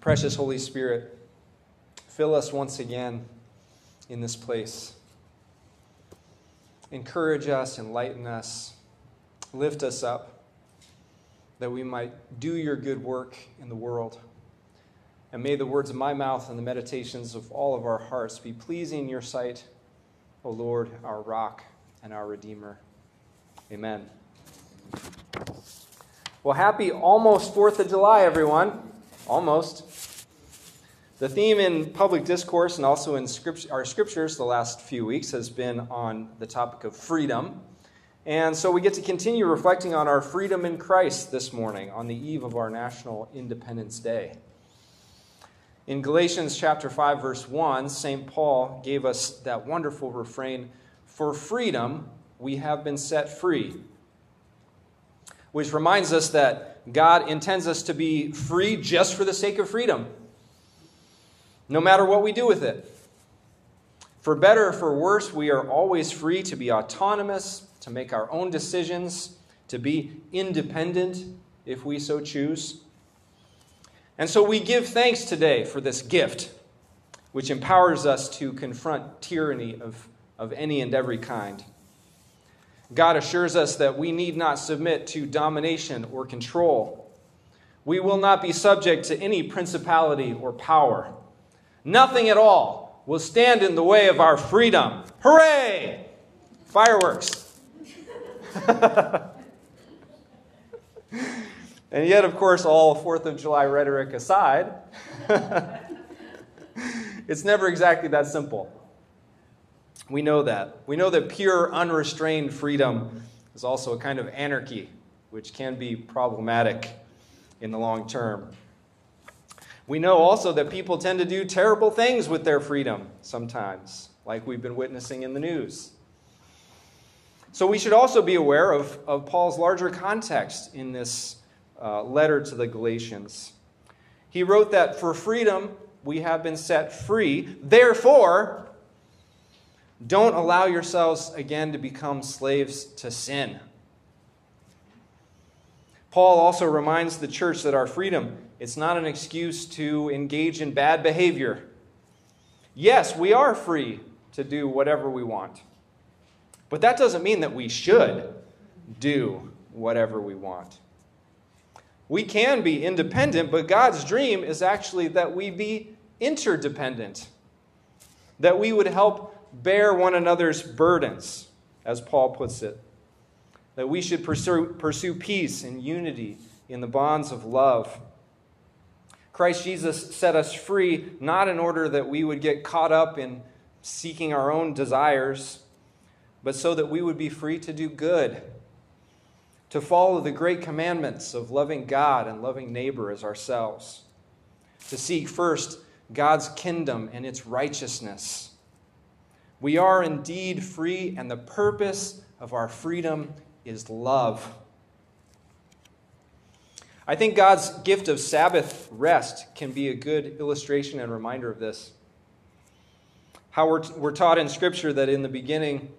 Precious Holy Spirit, fill us once again in this place. Encourage us, enlighten us, lift us up, that we might do your good work in the world. And may the words of my mouth and the meditations of all of our hearts be pleasing in your sight, O Lord, our rock and our Redeemer. Amen. Well, happy almost 4th of July, everyone. Almost. The theme in public discourse and also in our scriptures the last few weeks has been on the topic of freedom. And so we get to continue reflecting on our freedom in Christ this morning on the eve of our National Independence Day. In Galatians chapter 5 verse 1, St. Paul gave us that wonderful refrain, "For freedom we have been set free." Which reminds us that God intends us to be free just for the sake of freedom no matter what we do with it. For better or for worse, we are always free to be autonomous, to make our own decisions, to be independent if we so choose. And so we give thanks today for this gift, which empowers us to confront tyranny of, of any and every kind. God assures us that we need not submit to domination or control. We will not be subject to any principality or power. Nothing at all will stand in the way of our freedom. Hooray! Fireworks. and yet, of course, all 4th of July rhetoric aside, it's never exactly that simple. We know that. We know that pure, unrestrained freedom is also a kind of anarchy, which can be problematic in the long term. We know also that people tend to do terrible things with their freedom sometimes, like we've been witnessing in the news. So we should also be aware of, of Paul's larger context in this uh, letter to the Galatians. He wrote that for freedom we have been set free. Therefore, don't allow yourselves again to become slaves to sin. Paul also reminds the church that our freedom it's not an excuse to engage in bad behavior. Yes, we are free to do whatever we want. But that doesn't mean that we should do whatever we want. We can be independent, but God's dream is actually that we be interdependent, that we would help bear one another's burdens, as Paul puts it, that we should pursue, pursue peace and unity in the bonds of love Christ Jesus set us free not in order that we would get caught up in seeking our own desires, but so that we would be free to do good, to follow the great commandments of loving God and loving neighbor as ourselves, to seek first God's kingdom and its righteousness. We are indeed free, and the purpose of our freedom is love. I think God's gift of Sabbath rest can be a good illustration and reminder of this. How we're, we're taught in Scripture that in the beginning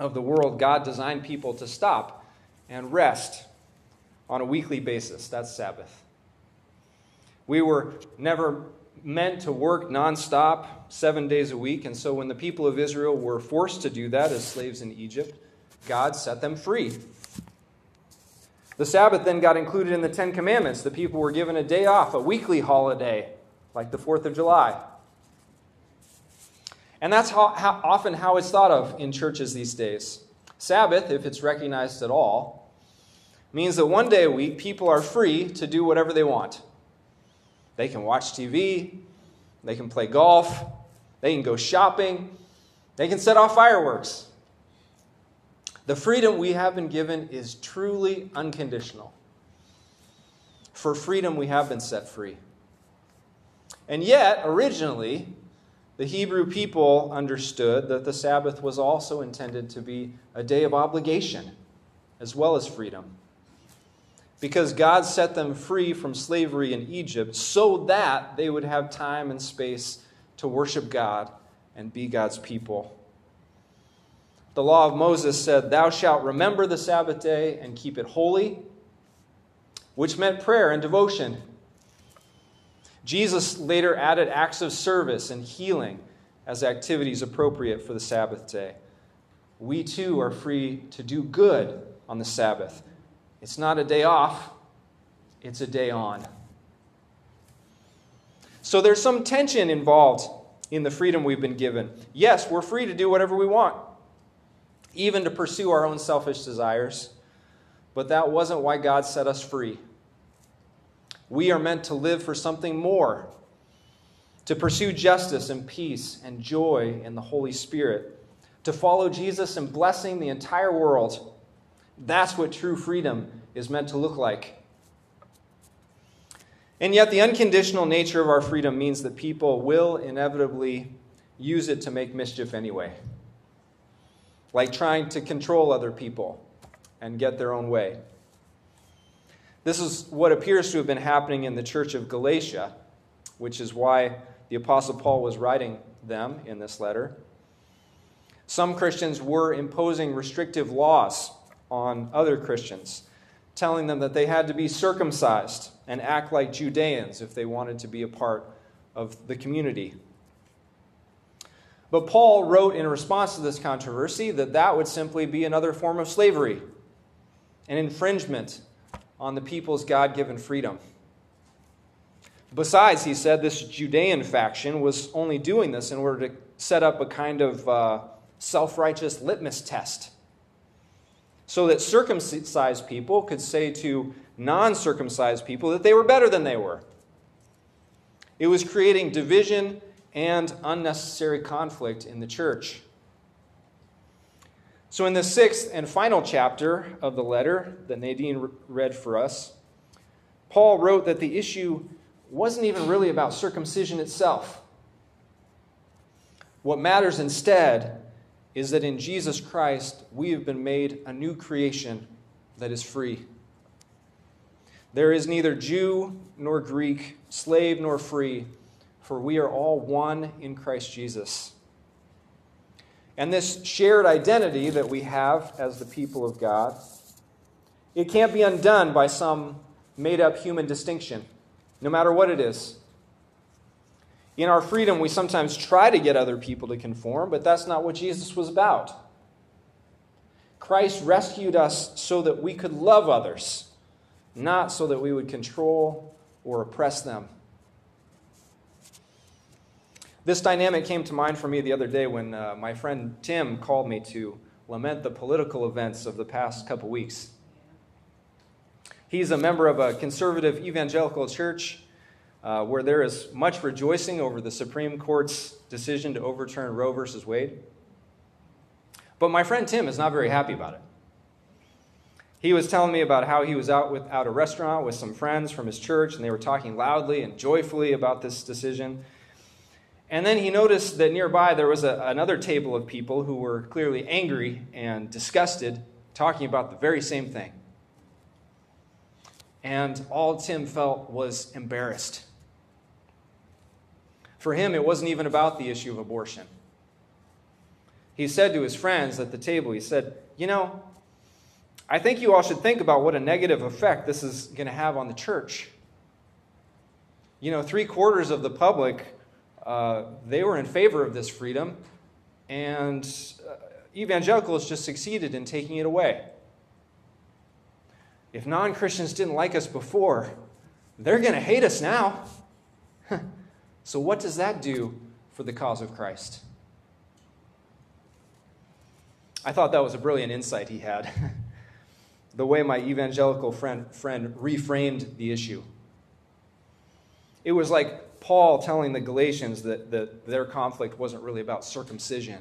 of the world, God designed people to stop and rest on a weekly basis. That's Sabbath. We were never meant to work nonstop seven days a week, and so when the people of Israel were forced to do that as slaves in Egypt, God set them free the Sabbath then got included in the Ten Commandments. The people were given a day off, a weekly holiday, like the 4th of July. And that's how, how, often how it's thought of in churches these days. Sabbath, if it's recognized at all, means that one day a week people are free to do whatever they want. They can watch TV, they can play golf, they can go shopping, they can set off fireworks. The freedom we have been given is truly unconditional. For freedom, we have been set free. And yet, originally, the Hebrew people understood that the Sabbath was also intended to be a day of obligation as well as freedom. Because God set them free from slavery in Egypt so that they would have time and space to worship God and be God's people. The law of Moses said, Thou shalt remember the Sabbath day and keep it holy, which meant prayer and devotion. Jesus later added acts of service and healing as activities appropriate for the Sabbath day. We too are free to do good on the Sabbath. It's not a day off, it's a day on. So there's some tension involved in the freedom we've been given. Yes, we're free to do whatever we want, even to pursue our own selfish desires, but that wasn't why God set us free. We are meant to live for something more, to pursue justice and peace and joy in the Holy Spirit, to follow Jesus and blessing the entire world. That's what true freedom is meant to look like. And yet, the unconditional nature of our freedom means that people will inevitably use it to make mischief anyway, like trying to control other people and get their own way. This is what appears to have been happening in the church of Galatia, which is why the Apostle Paul was writing them in this letter. Some Christians were imposing restrictive laws on other Christians, telling them that they had to be circumcised and act like Judeans if they wanted to be a part of the community. But Paul wrote in response to this controversy that that would simply be another form of slavery, an infringement on the people's God given freedom. Besides, he said this Judean faction was only doing this in order to set up a kind of uh, self righteous litmus test so that circumcised people could say to non circumcised people that they were better than they were. It was creating division and unnecessary conflict in the church. So, in the sixth and final chapter of the letter that Nadine read for us, Paul wrote that the issue wasn't even really about circumcision itself. What matters instead is that in Jesus Christ we have been made a new creation that is free. There is neither Jew nor Greek, slave nor free, for we are all one in Christ Jesus. And this shared identity that we have as the people of God, it can't be undone by some made up human distinction, no matter what it is. In our freedom, we sometimes try to get other people to conform, but that's not what Jesus was about. Christ rescued us so that we could love others, not so that we would control or oppress them. This dynamic came to mind for me the other day when uh, my friend Tim called me to lament the political events of the past couple weeks. He's a member of a conservative evangelical church uh, where there is much rejoicing over the Supreme Court's decision to overturn Roe versus Wade. But my friend Tim is not very happy about it. He was telling me about how he was out with a restaurant with some friends from his church, and they were talking loudly and joyfully about this decision. And then he noticed that nearby there was a, another table of people who were clearly angry and disgusted, talking about the very same thing. And all Tim felt was embarrassed. For him, it wasn't even about the issue of abortion. He said to his friends at the table, he said, You know, I think you all should think about what a negative effect this is going to have on the church. You know, three quarters of the public uh, they were in favor of this freedom, and uh, evangelicals just succeeded in taking it away. If non Christians didn't like us before, they're going to hate us now. so, what does that do for the cause of Christ? I thought that was a brilliant insight he had. the way my evangelical friend, friend reframed the issue. It was like Paul telling the Galatians that, that their conflict wasn't really about circumcision.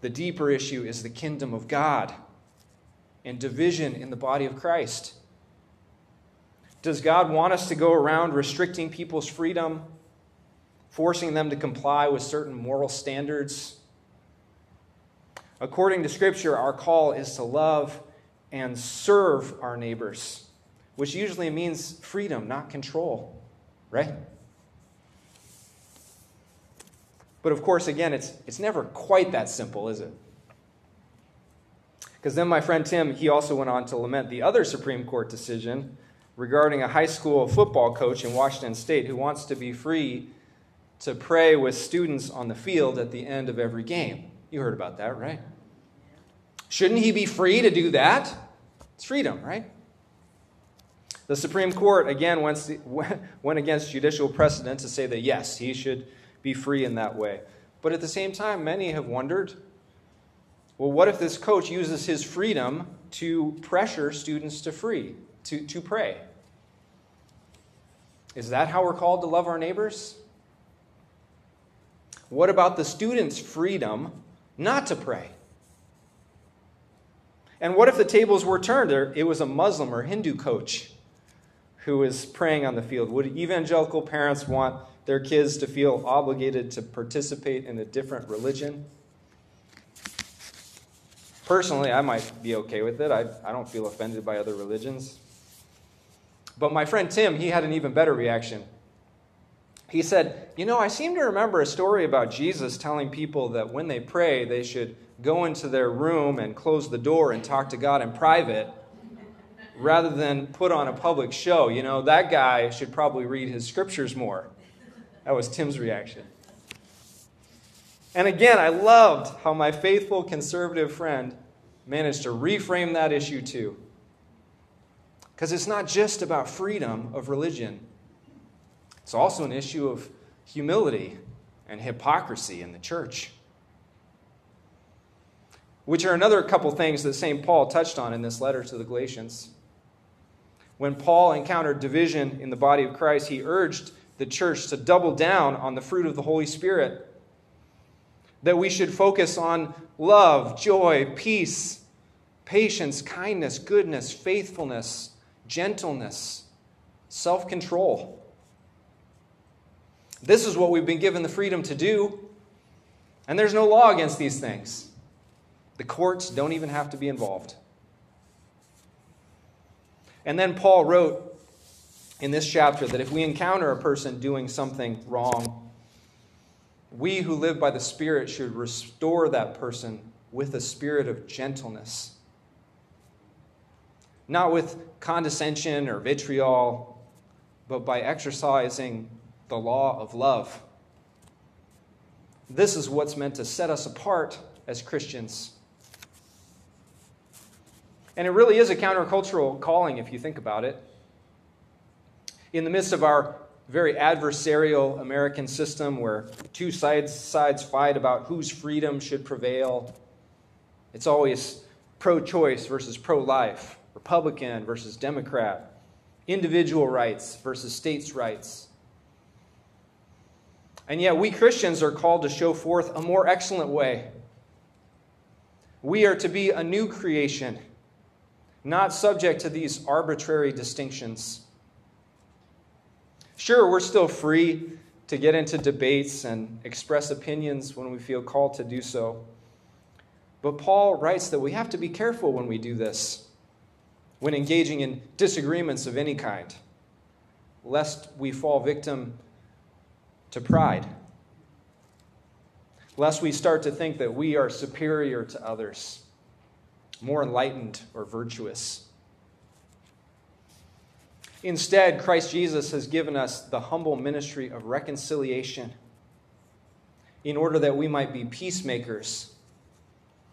The deeper issue is the kingdom of God and division in the body of Christ. Does God want us to go around restricting people's freedom, forcing them to comply with certain moral standards? According to Scripture, our call is to love and serve our neighbors, which usually means freedom, not control right? But of course, again, it's, it's never quite that simple, is it? Because then my friend Tim, he also went on to lament the other Supreme Court decision regarding a high school football coach in Washington State who wants to be free to pray with students on the field at the end of every game. You heard about that, right? Shouldn't he be free to do that? It's freedom, right? The Supreme Court, again, went against judicial precedent to say that yes, he should be free in that way. But at the same time, many have wondered well, what if this coach uses his freedom to pressure students to free, to, to pray? Is that how we're called to love our neighbors? What about the student's freedom not to pray? And what if the tables were turned? It was a Muslim or Hindu coach who was praying on the field. Would evangelical parents want their kids to feel obligated to participate in a different religion? Personally, I might be okay with it. I, I don't feel offended by other religions. But my friend Tim, he had an even better reaction. He said, You know, I seem to remember a story about Jesus telling people that when they pray, they should go into their room and close the door and talk to God in private rather than put on a public show. You know, that guy should probably read his scriptures more. That was Tim's reaction. And again, I loved how my faithful conservative friend managed to reframe that issue too. Because it's not just about freedom of religion, it's also an issue of humility and hypocrisy in the church. Which are another couple things that St. Paul touched on in this letter to the Galatians. When Paul encountered division in the body of Christ, he urged the church to double down on the fruit of the Holy Spirit. That we should focus on love, joy, peace, patience, kindness, goodness, faithfulness, gentleness, self control. This is what we've been given the freedom to do, and there's no law against these things. The courts don't even have to be involved. And then Paul wrote in this chapter that if we encounter a person doing something wrong, we who live by the Spirit should restore that person with a spirit of gentleness. Not with condescension or vitriol, but by exercising the law of love. This is what's meant to set us apart as Christians. And it really is a countercultural calling if you think about it. In the midst of our very adversarial American system where two sides, sides fight about whose freedom should prevail, it's always pro choice versus pro life, Republican versus Democrat, individual rights versus states' rights. And yet, we Christians are called to show forth a more excellent way. We are to be a new creation not subject to these arbitrary distinctions. Sure, we're still free to get into debates and express opinions when we feel called to do so. But Paul writes that we have to be careful when we do this, when engaging in disagreements of any kind, lest we fall victim to pride, lest we start to think that we are superior to others more enlightened or virtuous. Instead, Christ Jesus has given us the humble ministry of reconciliation in order that we might be peacemakers,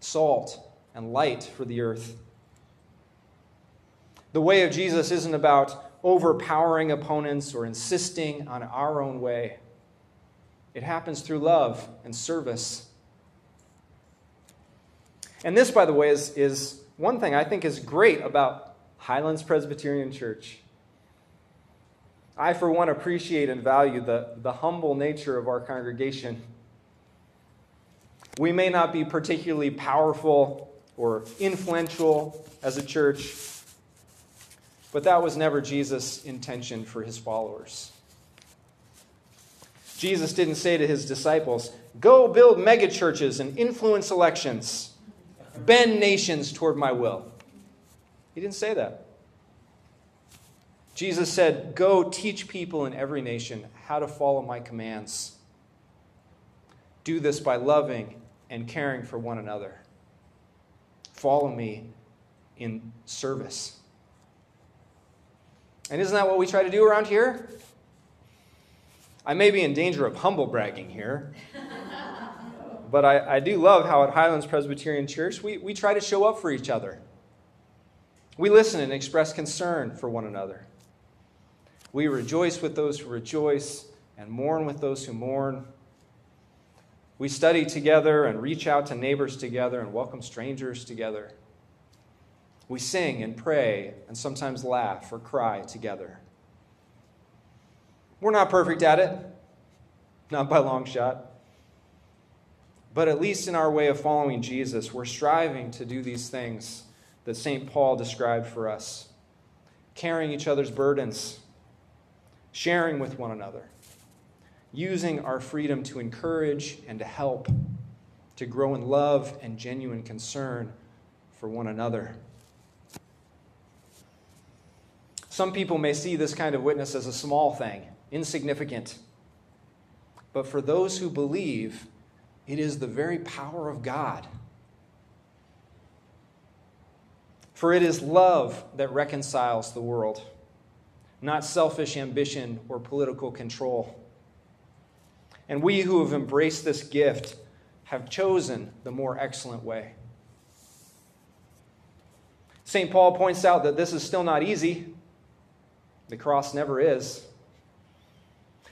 salt, and light for the earth. The way of Jesus isn't about overpowering opponents or insisting on our own way. It happens through love and service and this, by the way, is, is one thing I think is great about Highlands Presbyterian Church. I, for one, appreciate and value the, the humble nature of our congregation. We may not be particularly powerful or influential as a church, but that was never Jesus' intention for his followers. Jesus didn't say to his disciples, Go build megachurches and influence elections bend nations toward my will. He didn't say that. Jesus said, Go teach people in every nation how to follow my commands. Do this by loving and caring for one another. Follow me in service. And isn't that what we try to do around here? I may be in danger of humble bragging here, but I, I do love how at Highlands Presbyterian Church we, we try to show up for each other. We listen and express concern for one another. We rejoice with those who rejoice and mourn with those who mourn. We study together and reach out to neighbors together and welcome strangers together. We sing and pray and sometimes laugh or cry together. We're not perfect at it, not by long shot. But at least in our way of following Jesus, we're striving to do these things that St. Paul described for us carrying each other's burdens, sharing with one another, using our freedom to encourage and to help, to grow in love and genuine concern for one another. Some people may see this kind of witness as a small thing, insignificant. But for those who believe, it is the very power of God. For it is love that reconciles the world, not selfish ambition or political control. And we who have embraced this gift have chosen the more excellent way. St. Paul points out that this is still not easy. The cross never is.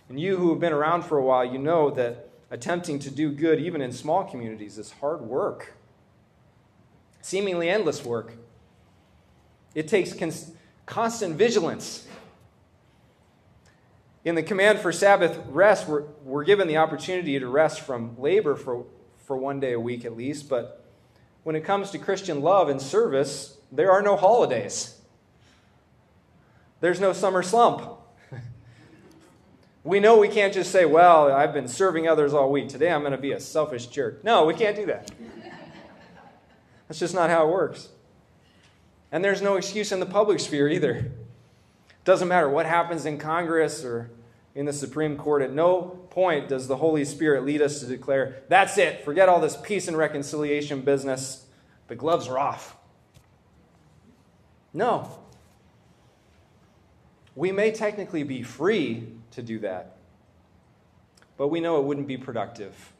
And you who have been around for a while, you know that attempting to do good, even in small communities, is hard work, seemingly endless work. It takes cons- constant vigilance. In the command for Sabbath rest, we're, we're given the opportunity to rest from labor for, for one day a week at least, but when it comes to Christian love and service, there are no holidays. There's no summer slump. We know we can't just say, well, I've been serving others all week. Today I'm going to be a selfish jerk. No, we can't do that. That's just not how it works. And there's no excuse in the public sphere either. Doesn't matter what happens in Congress or in the Supreme Court, at no point does the Holy Spirit lead us to declare, that's it, forget all this peace and reconciliation business. The gloves are off. No. We may technically be free to do that, but we know it wouldn't be productive.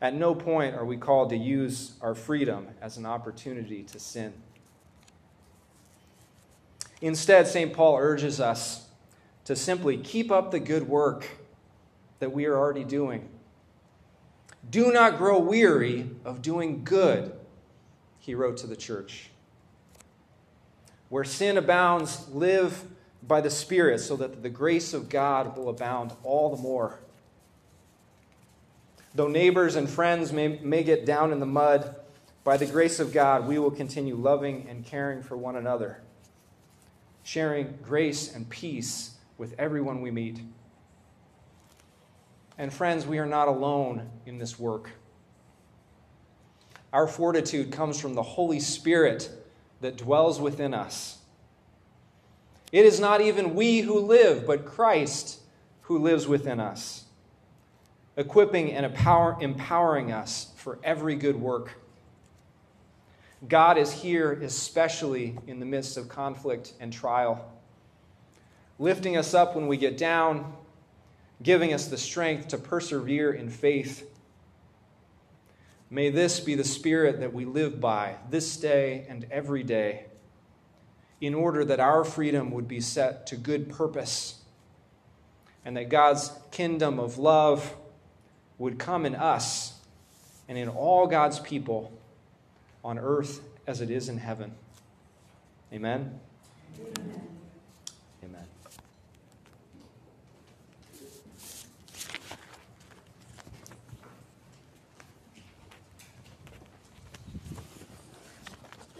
At no point are we called to use our freedom as an opportunity to sin. Instead, St. Paul urges us to simply keep up the good work that we are already doing. Do not grow weary of doing good, he wrote to the church. Where sin abounds, live by the Spirit so that the grace of God will abound all the more. Though neighbors and friends may, may get down in the mud, by the grace of God, we will continue loving and caring for one another, sharing grace and peace with everyone we meet. And friends, we are not alone in this work. Our fortitude comes from the Holy Spirit that dwells within us. It is not even we who live, but Christ who lives within us, equipping and empowering us for every good work. God is here, especially in the midst of conflict and trial, lifting us up when we get down, giving us the strength to persevere in faith May this be the spirit that we live by this day and every day, in order that our freedom would be set to good purpose, and that God's kingdom of love would come in us and in all God's people on earth as it is in heaven. Amen. Amen.